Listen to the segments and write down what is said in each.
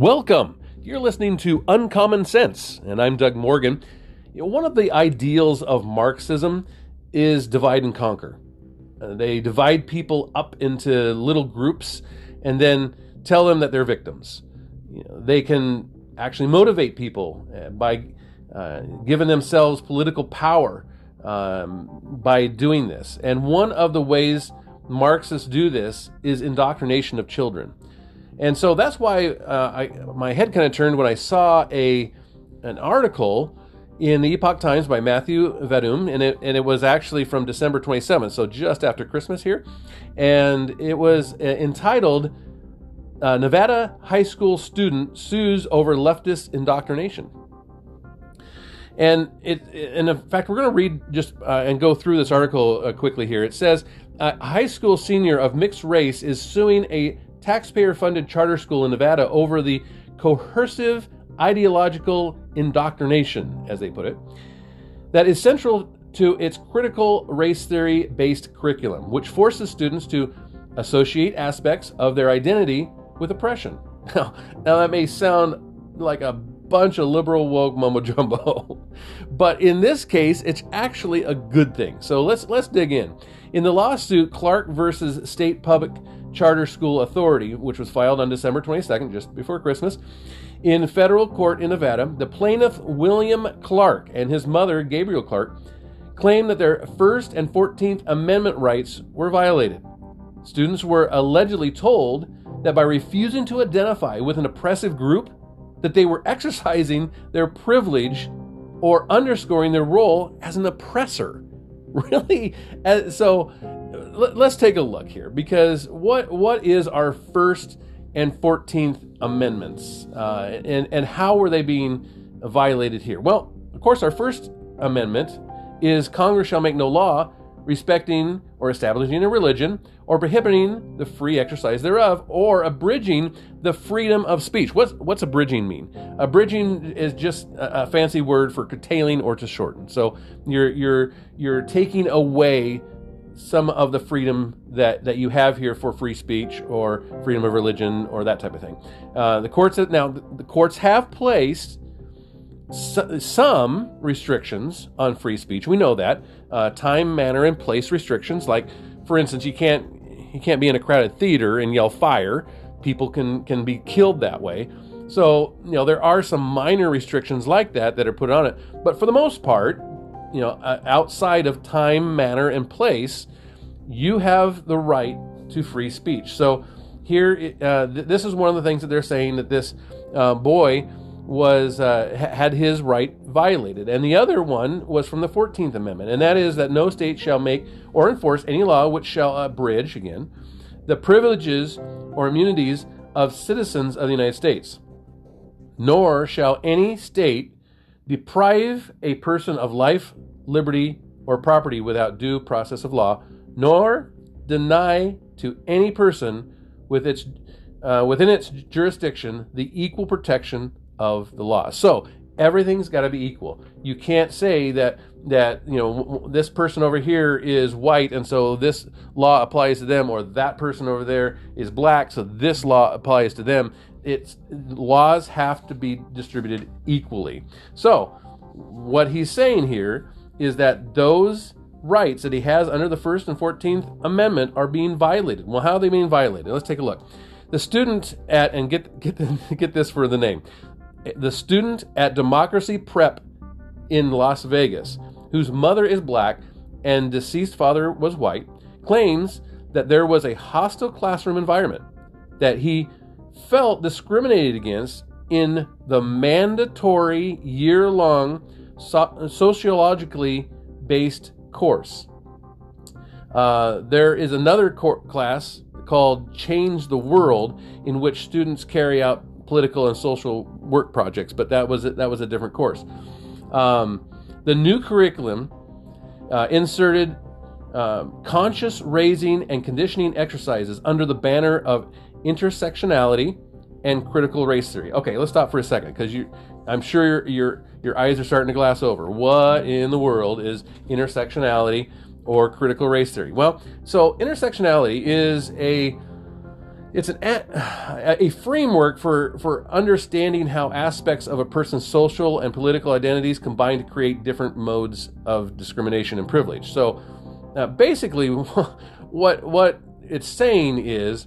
Welcome. You're listening to Uncommon Sense, and I'm Doug Morgan. One of the ideals of Marxism is divide and conquer. Uh, they divide people up into little groups and then tell them that they're victims. You know, they can actually motivate people uh, by uh, giving themselves political power um, by doing this. And one of the ways Marxists do this is indoctrination of children. And so that's why uh, I, my head kind of turned when I saw a an article in the Epoch Times by Matthew Vadum, and it, and it was actually from December 27th, so just after Christmas here. And it was uh, entitled uh, Nevada High School Student Sues Over Leftist Indoctrination. And it, and in fact, we're going to read just uh, and go through this article uh, quickly here. It says a high school senior of mixed race is suing a taxpayer funded charter school in Nevada over the coercive ideological indoctrination, as they put it, that is central to its critical race theory based curriculum, which forces students to associate aspects of their identity with oppression. Now, now that may sound like a bunch of liberal woke mumbo jumbo, but in this case, it's actually a good thing. So let's let's dig in. In the lawsuit, Clark versus State Public Charter School Authority, which was filed on December 22nd, just before Christmas, in federal court in Nevada, the plaintiff William Clark and his mother Gabriel Clark claimed that their First and 14th Amendment rights were violated. Students were allegedly told that by refusing to identify with an oppressive group, that they were exercising their privilege or underscoring their role as an oppressor. Really? Uh, so let's take a look here because what what is our first and 14th amendments? Uh, and and how were they being violated here? Well of course our first amendment is congress shall make no law respecting or establishing a religion or prohibiting the free exercise thereof or abridging the freedom of speech. What's what's abridging mean? Abridging is just a, a fancy word for curtailing or to shorten. So you're you're you're taking away some of the freedom that, that you have here for free speech or freedom of religion or that type of thing. Uh, the courts now the courts have placed some restrictions on free speech. We know that uh, time, manner, and place restrictions. Like, for instance, you can't you can't be in a crowded theater and yell fire. People can can be killed that way. So you know there are some minor restrictions like that that are put on it. But for the most part, you know, uh, outside of time, manner, and place, you have the right to free speech. So here, uh, th- this is one of the things that they're saying that this uh, boy was uh, had his right violated, and the other one was from the Fourteenth Amendment, and that is that no state shall make or enforce any law which shall abridge again the privileges or immunities of citizens of the United States, nor shall any state deprive a person of life, liberty, or property without due process of law, nor deny to any person with its, uh, within its jurisdiction the equal protection of the law. So everything's got to be equal. You can't say that that you know this person over here is white and so this law applies to them, or that person over there is black so this law applies to them it's laws have to be distributed equally. So, what he's saying here is that those rights that he has under the First and Fourteenth Amendment are being violated. Well, how are they being violated? Let's take a look. The student at and get get get this for the name. The student at Democracy Prep in Las Vegas, whose mother is black and deceased father was white, claims that there was a hostile classroom environment that he felt discriminated against in the mandatory year long so- sociologically based course. Uh, there is another cor- class called Change the World, in which students carry out political and social work projects, but that was a, that was a different course. Um, the new curriculum uh, inserted uh, conscious raising and conditioning exercises under the banner of intersectionality and critical race theory. Okay, let's stop for a second because you, I'm sure your, your your eyes are starting to glass over. What in the world is intersectionality or critical race theory? Well, so intersectionality is a it's an a framework for for understanding how aspects of a person's social and political identities combine to create different modes of discrimination and privilege. So, uh, basically, what what it's saying is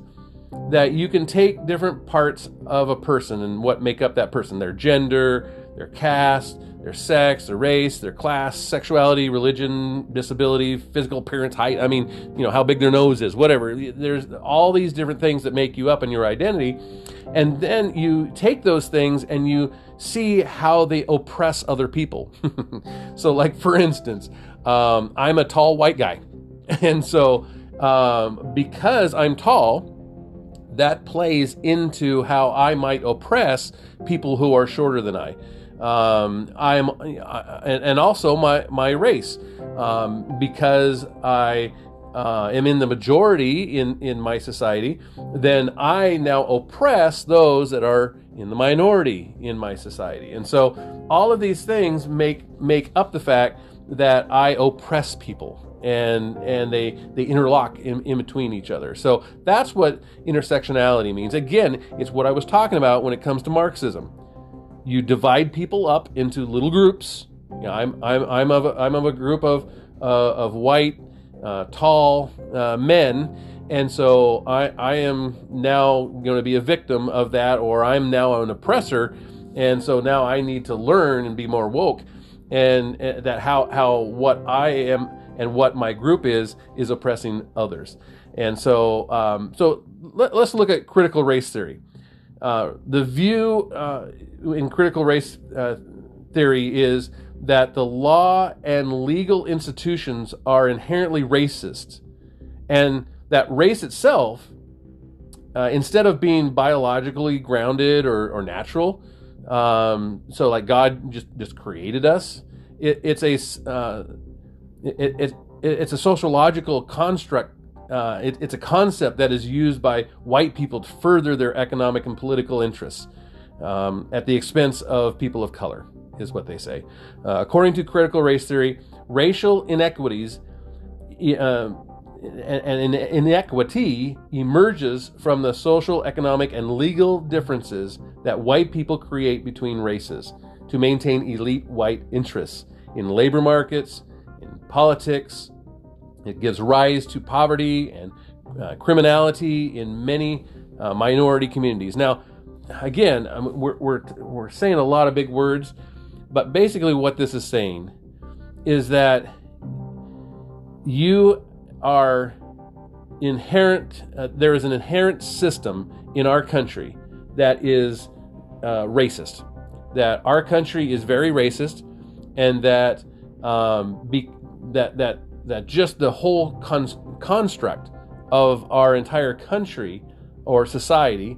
that you can take different parts of a person and what make up that person, their gender, their caste, their sex, their race, their class, sexuality, religion, disability, physical appearance, height. I mean, you know, how big their nose is, whatever. There's all these different things that make you up in your identity. And then you take those things and you see how they oppress other people. so, like, for instance, um, I'm a tall white guy. And so, um, because I'm tall, that plays into how I might oppress people who are shorter than I. Um, I'm, and, and, also my my race, um, because I uh, am in the majority in in my society, then I now oppress those that are in the minority in my society, and so all of these things make make up the fact that I oppress people and and they they interlock in, in between each other. So that's what intersectionality means. Again, it's what I was talking about when it comes to Marxism you divide people up into little groups. You know, I'm I'm I'm of a, I'm of a group of uh, of white, uh, tall uh, men, and so I I am now going to be a victim of that, or I'm now an oppressor, and so now I need to learn and be more woke, and, and uh, that how how what I am and what my group is is oppressing others, and so um, so let, let's look at critical race theory. Uh, the view uh, in critical race uh, theory is that the law and legal institutions are inherently racist, and that race itself, uh, instead of being biologically grounded or, or natural, um, so like God just just created us, it, it's a uh, it, it, it's a sociological construct uh, it, it's a concept that is used by white people to further their economic and political interests um, at the expense of people of color, is what they say. Uh, according to critical race theory, racial inequities uh, and, and inequity emerges from the social, economic, and legal differences that white people create between races to maintain elite white interests in labor markets, in politics, it gives rise to poverty and uh, criminality in many uh, minority communities. Now, again, um, we're, we're, we're saying a lot of big words, but basically, what this is saying is that you are inherent, uh, there is an inherent system in our country that is uh, racist. That our country is very racist, and that um, be, that that that just the whole con- construct of our entire country or society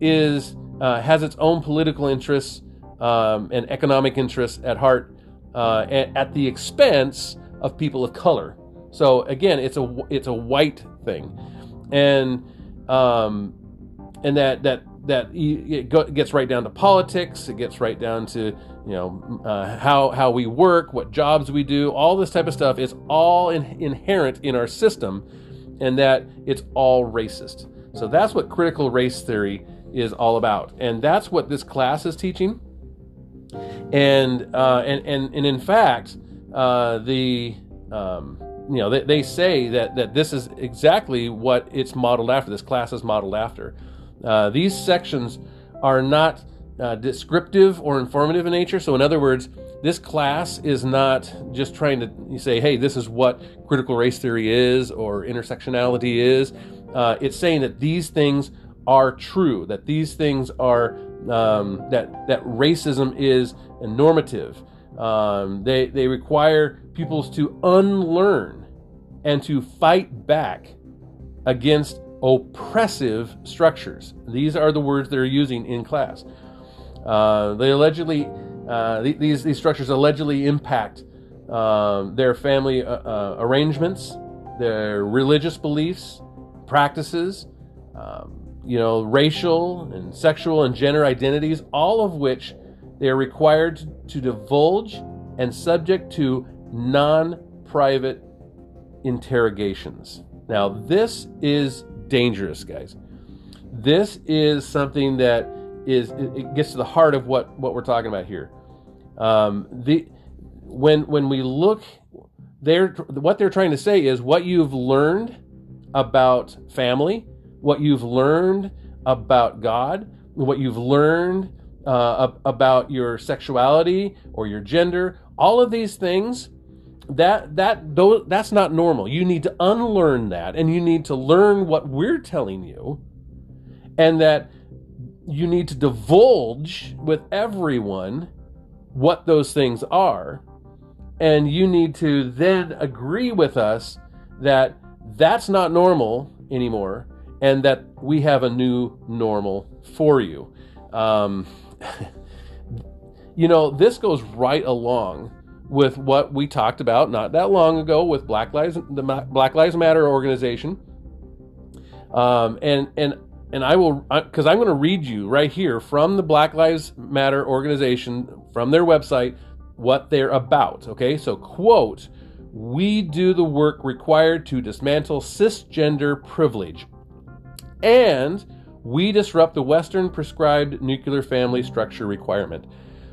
is uh, has its own political interests um, and economic interests at heart uh, at, at, the expense of people of color. So again, it's a it's a white thing, and um, and that that that it gets right down to politics. It gets right down to you know uh, how how we work, what jobs we do, all this type of stuff is all in, inherent in our system, and that it's all racist. So that's what critical race theory is all about, and that's what this class is teaching. And uh, and and and in fact, uh, the um, you know they, they say that that this is exactly what it's modeled after. This class is modeled after. Uh, these sections are not uh, descriptive or informative in nature. So, in other words, this class is not just trying to say, hey, this is what critical race theory is or intersectionality is. Uh, it's saying that these things are true, that these things are, um, that, that racism is normative. Um, they, they require peoples to unlearn and to fight back against oppressive structures. These are the words they're using in class. Uh, they allegedly, uh, these, these structures allegedly impact um, their family uh, uh, arrangements, their religious beliefs, practices, um, you know, racial and sexual and gender identities, all of which they are required to, to divulge and subject to non private interrogations. Now, this is dangerous, guys, This is something that is it gets to the heart of what what we're talking about here. Um, the when when we look, they're what they're trying to say is what you've learned about family, what you've learned about God, what you've learned uh, about your sexuality or your gender, all of these things that that those, that's not normal. You need to unlearn that and you need to learn what we're telling you and that you need to divulge with everyone what those things are and you need to then agree with us that that's not normal anymore and that we have a new normal for you. Um, you know, this goes right along with what we talked about not that long ago with Black Lives the Black Lives Matter organization. Um, and and and I will because I'm going to read you right here from the Black Lives Matter organization from their website what they're about. Okay, so quote. We do the work required to dismantle cisgender privilege and we disrupt the Western prescribed nuclear family structure requirement.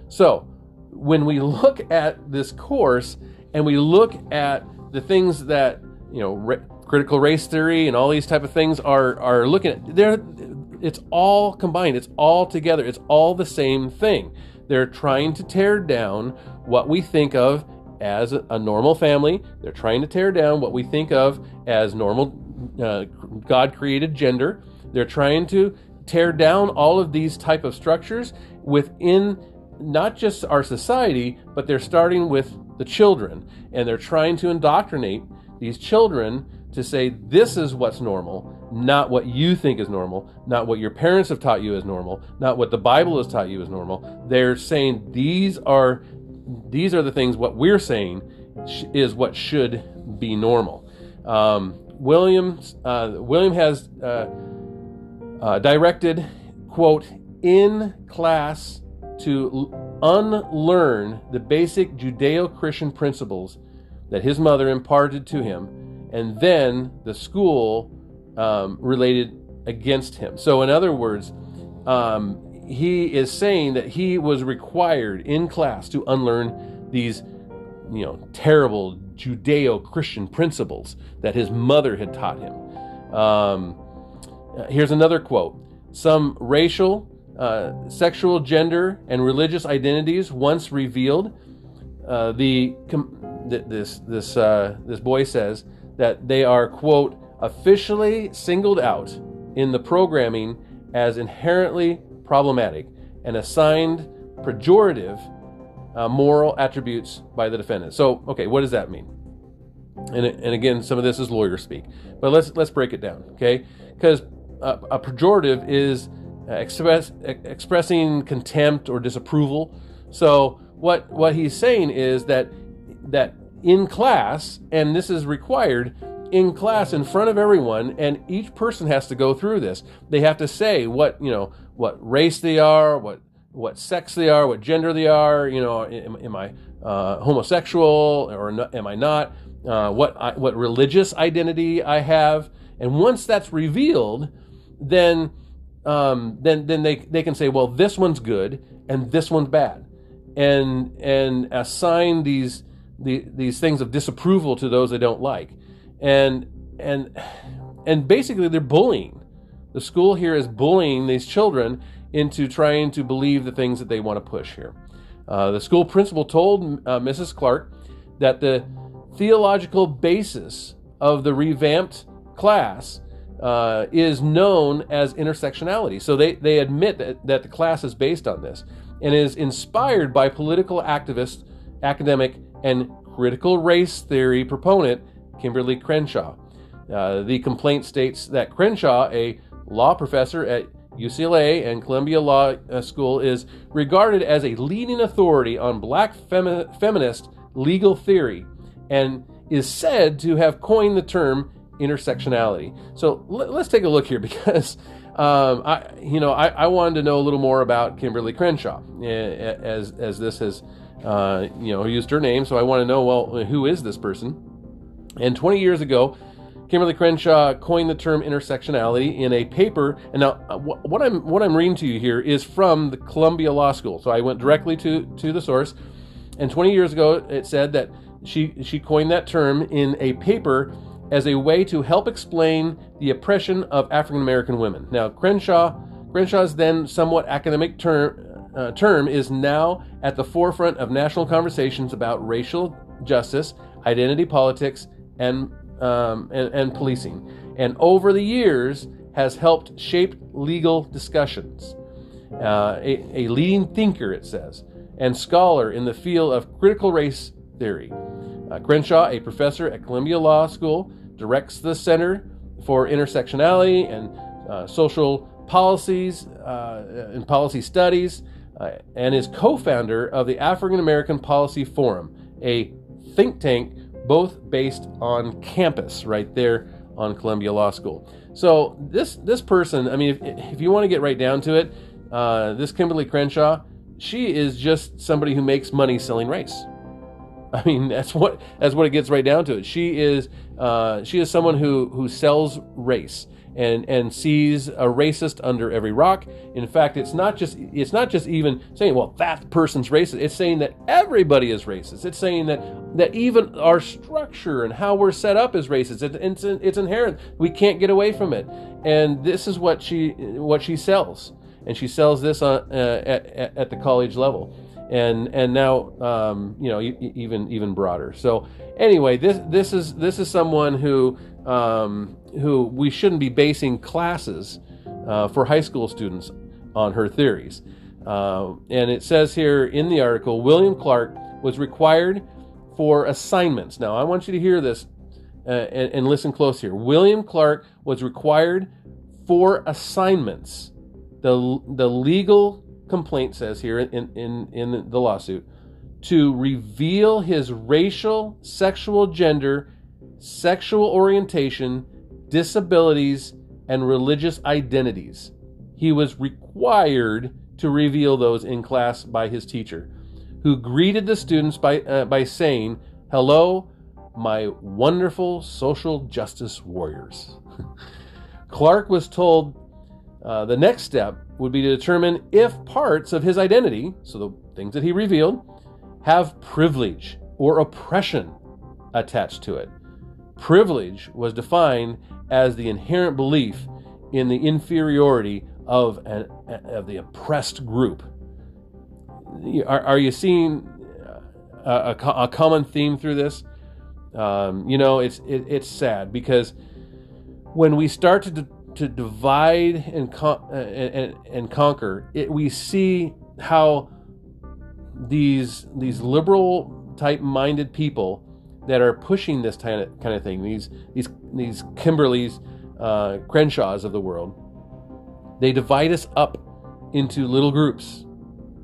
So, when we look at this course and we look at the things that you know, critical race theory and all these type of things are are looking at, there, it's all combined. It's all together. It's all the same thing. They're trying to tear down what we think of as a normal family. They're trying to tear down what we think of as normal uh, God created gender. They're trying to tear down all of these type of structures within not just our society, but they're starting with the children and they're trying to indoctrinate these children to say this is what's normal, not what you think is normal, not what your parents have taught you is normal, not what the Bible has taught you is normal. They're saying these are these are the things what we're saying is what should be normal. Um, William uh, William has uh, uh, directed, quote, in class to unlearn the basic Judeo Christian principles that his mother imparted to him, and then the school um, related against him. So, in other words, um, he is saying that he was required in class to unlearn these, you know, terrible Judeo Christian principles that his mother had taught him. Um, here's another quote Some racial, uh, sexual, gender, and religious identities once revealed, uh, the this this uh, this boy says that they are quote officially singled out in the programming as inherently problematic and assigned pejorative uh, moral attributes by the defendant. So, okay, what does that mean? And, and again, some of this is lawyer speak, but let's let's break it down, okay? Because a, a pejorative is express, expressing contempt or disapproval. So what what he's saying is that that in class, and this is required in class in front of everyone, and each person has to go through this. They have to say what you know, what race they are, what what sex they are, what gender they are. You know, am, am I uh, homosexual or not, am I not? Uh, what I, what religious identity I have, and once that's revealed, then um, then then they they can say, well, this one's good and this one's bad, and and assign these the, these things of disapproval to those they don't like, and and and basically they're bullying. The school here is bullying these children into trying to believe the things that they want to push here. Uh, the school principal told uh, Mrs. Clark that the theological basis of the revamped class uh, is known as intersectionality. So they, they admit that, that the class is based on this and is inspired by political activist, academic, and critical race theory proponent Kimberlé Crenshaw. Uh, the complaint states that Crenshaw, a law professor at UCLA and Columbia Law uh, School, is regarded as a leading authority on black femi- feminist legal theory and is said to have coined the term intersectionality. So let, us take a look here because um, I, you know, I, I, wanted to know a little more about Kimberlé Crenshaw as as this has, uh, you know, used her name. So I want to know, well, who is this person? And 20 years ago, Kimberlé Crenshaw coined the term intersectionality in a paper. And now, uh, what I'm what I'm reading to you here is from the Columbia Law School. So I went directly to to the source. And 20 years ago, it said that she she coined that term in a paper as a way to help explain the oppression of African American women. Now, Crenshaw Crenshaw's then somewhat academic term uh, term is now at the forefront of national conversations about racial justice, identity politics, and um, and, and policing, and over the years has helped shape legal discussions. Uh, a, a, leading thinker, it says, and scholar in the field of critical race theory. Uh, Crenshaw, a professor at Columbia Law School, directs the Center for Intersectionality and uh, Social Policies uh, and Policy Studies, uh, and is co founder of the African American Policy Forum, a think tank both based on campus right there on Columbia Law School. So this this person, I mean, if, if you want to get right down to it, uh, this Kimberlé Crenshaw, she is just somebody who makes money selling race. I mean, that's what that's what it gets right down to it. She is uh, she is someone who who sells race and and sees a racist under every rock. In fact, it's not just it's not just even saying, well, that person's racist. It's saying that everybody is racist. It's saying that that even our structure and how we're set up is racist. It, it's it's inherent. We can't get away from it. And this is what she what she sells, and she sells this on, uh, at, at the college level and and now um, you know even even broader. So anyway, this this is this is someone who um, who we shouldn't be basing classes uh, for high school students on her theories. Uh, and it says here in the article William Clark was required for assignments. Now, I want you to hear this uh, and, and listen close here. William Clark was required for assignments. The, the legal complaint says here in, in, in the lawsuit to reveal his racial, sexual gender, sexual orientation, disabilities, and religious identities. He was required to reveal those in class by his teacher, who greeted the students by, uh, by saying, Hello, my wonderful social justice warriors. Clark was told uh, the next step would be to determine if parts of his identity, so the things that he revealed, have privilege or oppression attached to it. Privilege was defined as the inherent belief in the inferiority of, an, of the oppressed group. Are, are you seeing a, a, a, common theme through this? Um, you know, it's it, it's sad because when we start to to divide and con- uh, and, and conquer, it, we see how these these liberal type minded people that are pushing this kind of kind of thing. These these these Kimberleys, uh, Crenshaws of the world. They divide us up into little groups.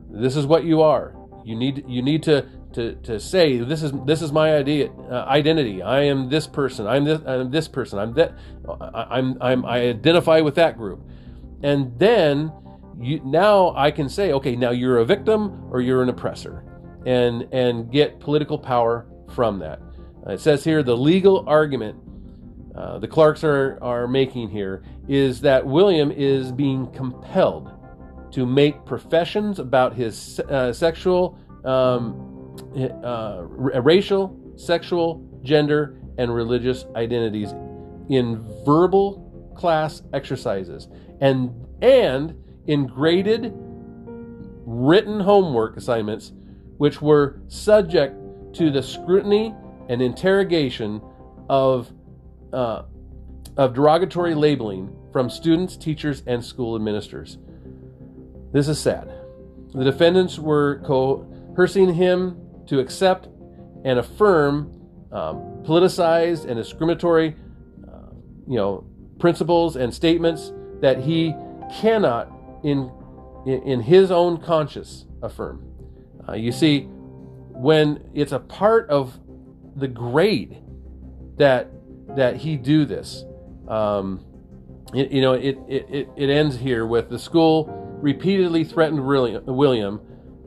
This is what you are. You need you need to to, to say this is this is my idea uh, identity. I am this person. I'm this I'm this person. I'm that I'm I'm I identify with that group. And then you now I can say okay, now you're a victim or you're an oppressor and and get political power from that. Uh, it says here the legal argument uh, the Clarks are, are making here is that William is being compelled to make professions about his uh, sexual, um, uh, racial, sexual, gender, and religious identities in verbal class exercises and and in graded written homework assignments which were subject to the scrutiny and interrogation of, uh, of derogatory labeling from students, teachers, and school administrators. This is sad. The defendants were coercing him to accept and affirm um, politicized and discriminatory, uh, you know, principles and statements that he cannot, in in his own conscience, affirm. Uh, you see, when it's a part of the grade that that he do this. Um, it, you know, it, it, it ends here with the school repeatedly threatened William,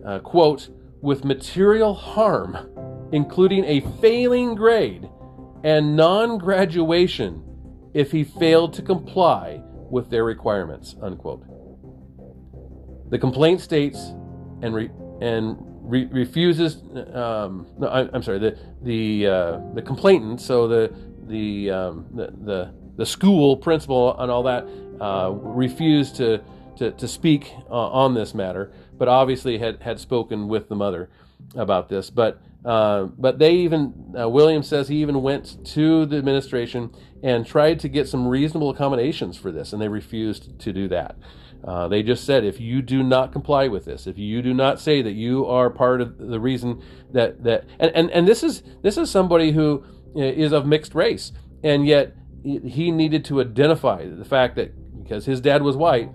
uh, quote, with material harm, including a failing grade and non graduation if he failed to comply with their requirements. Unquote. The complaint states and re, and re, refuses. Um, no, I, am sorry. The the uh, the complainant, so the the um, the, the the school principal and all that uh, refused to to, to speak uh, on this matter, but obviously had had spoken with the mother about this. But uh, but they even uh, William says he even went to the administration and tried to get some reasonable accommodations for this, and they refused to do that. Uh, they just said, if you do not comply with this, if you do not say that you are part of the reason that that, and and, and this is this is somebody who uh, of mixed race, and yet he needed to identify the fact that because his dad was white,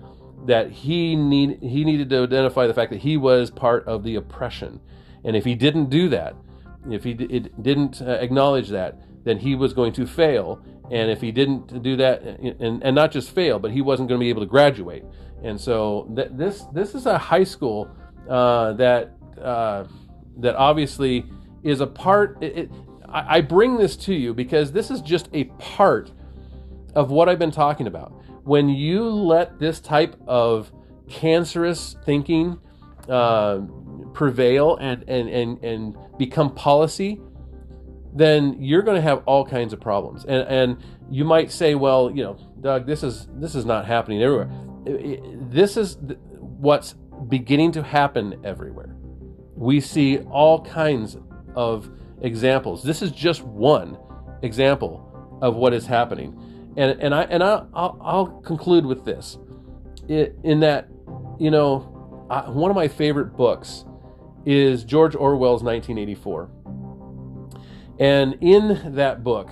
that he need he needed to identify the fact that he was part of the oppression, and if he didn't do that, if he it didn't uh, acknowledge that, then he was going to fail. And if he didn't do that, and, and not just fail, but he wasn't going to be able to graduate. And so th- this this is a high school uh, that uh, that obviously is a part. It, it, I bring this to you because this is just a part of what I've been talking about. When you let this type of cancerous thinking uh, prevail and, and, and, and become policy, then you're going to have all kinds of problems. And, and you might say, well, you know, Doug, this is this is not happening everywhere. This is what's beginning to happen everywhere. We see all kinds of examples. This is just one example of what is happening. And, and I and I, I'll, I'll conclude with this, it, in that, you know, I, one of my favorite books is George Orwell's 1984. And in that book,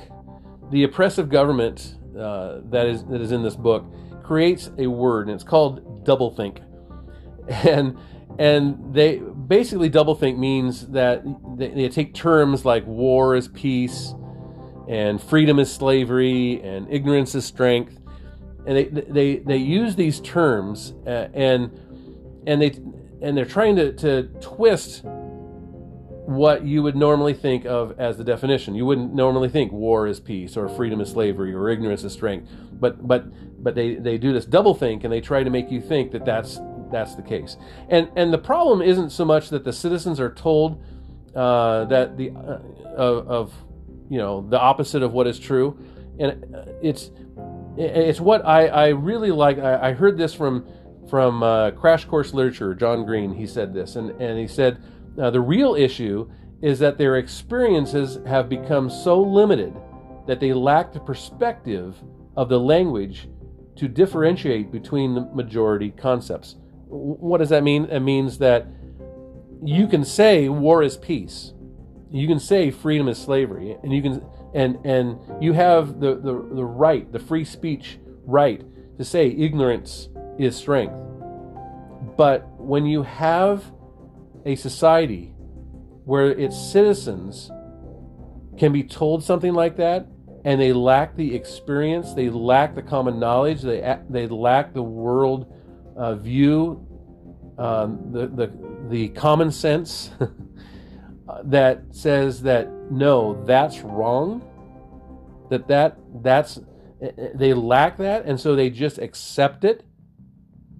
the oppressive government uh, that is that is in this book creates a word, and it's called doublethink. And and they basically doublethink means that they, they take terms like war is peace, and freedom is slavery, and ignorance is strength, and they they they use these terms uh, and and they and they're trying to, to twist what you would normally think of as the definition. You wouldn't normally think war is peace or freedom is slavery or ignorance is strength. But but but they, they do this double think and they try to make you think that that's that's the case. And and the problem isn't so much that the citizens are told uh, that the uh, of, of, you know the opposite of what is true, and it's it's what I, I really like. I, I heard this from from uh, Crash Course Literature. John Green he said this, and and he said uh, the real issue is that their experiences have become so limited that they lack the perspective of the language to differentiate between the majority concepts. What does that mean? It means that you can say war is peace. You can say freedom is slavery, and you can and and you have the, the, the right, the free speech right to say ignorance is strength. But when you have a society where its citizens can be told something like that and they lack the experience, they lack the common knowledge, they, they lack the world uh, view, um, the, the, the common sense that says that no, that's wrong, that, that that's they lack that and so they just accept it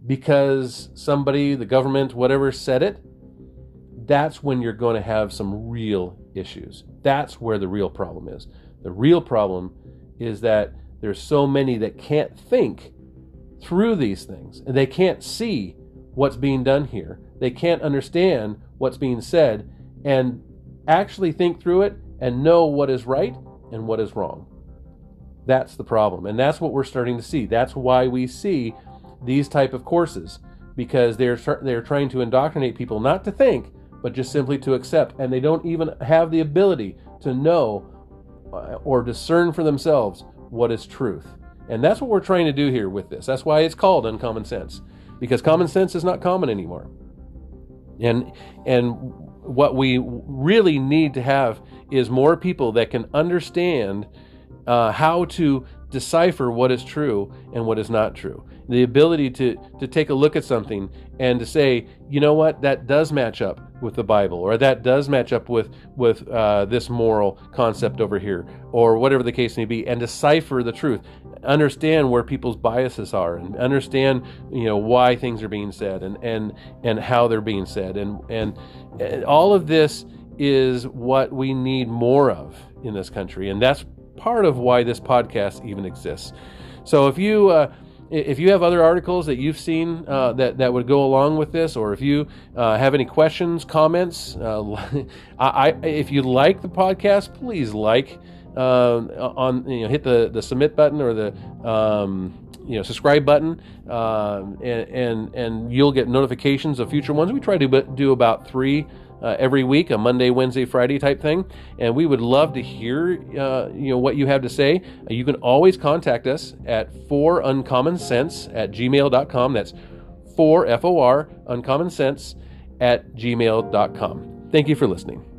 because somebody the government whatever said it that's when you're going to have some real issues. That's where the real problem is. The real problem is that there's so many that can't think through these things and they can't see what's being done here. They can't understand what's being said and actually think through it and know what is right and what is wrong. That's the problem. And that's what we're starting to see. That's why we see these type of courses because they're they're trying to indoctrinate people not to think but just simply to accept. And they don't even have the ability to know uh, or discern for themselves what is truth. And that's what we're trying to do here with this. That's why it's called uncommon sense, because common sense is not common anymore. And and what we really need to have is more people that can understand uh, how to decipher what is true and what is not true. The ability to, to take a look at something and to say, you know what, that does match up with the Bible, or that does match up with, with uh, this moral concept over here, or whatever the case may be, and decipher the truth. Understand where people's biases are, and understand, you know, why things are being said, and and and how they're being said, and and, and all of this is what we need more of in this country, and that's part of why this podcast even exists. So if you uh, if you have other articles that you've seen uh, that that would go along with this, or if you uh, have any questions, comments, uh, I, if you like the podcast, please like uh, on you know hit the the submit button or the um, you know subscribe button, um, and, and and you'll get notifications of future ones. We try to do about three uh, every week, a Monday, Wednesday, Friday type thing. And we would love to hear, uh, you know, what you have to say. Uh, you can always contact us at for uncommon sense at gmail.com. That's for F O R uncommon sense at gmail.com. Thank you for listening.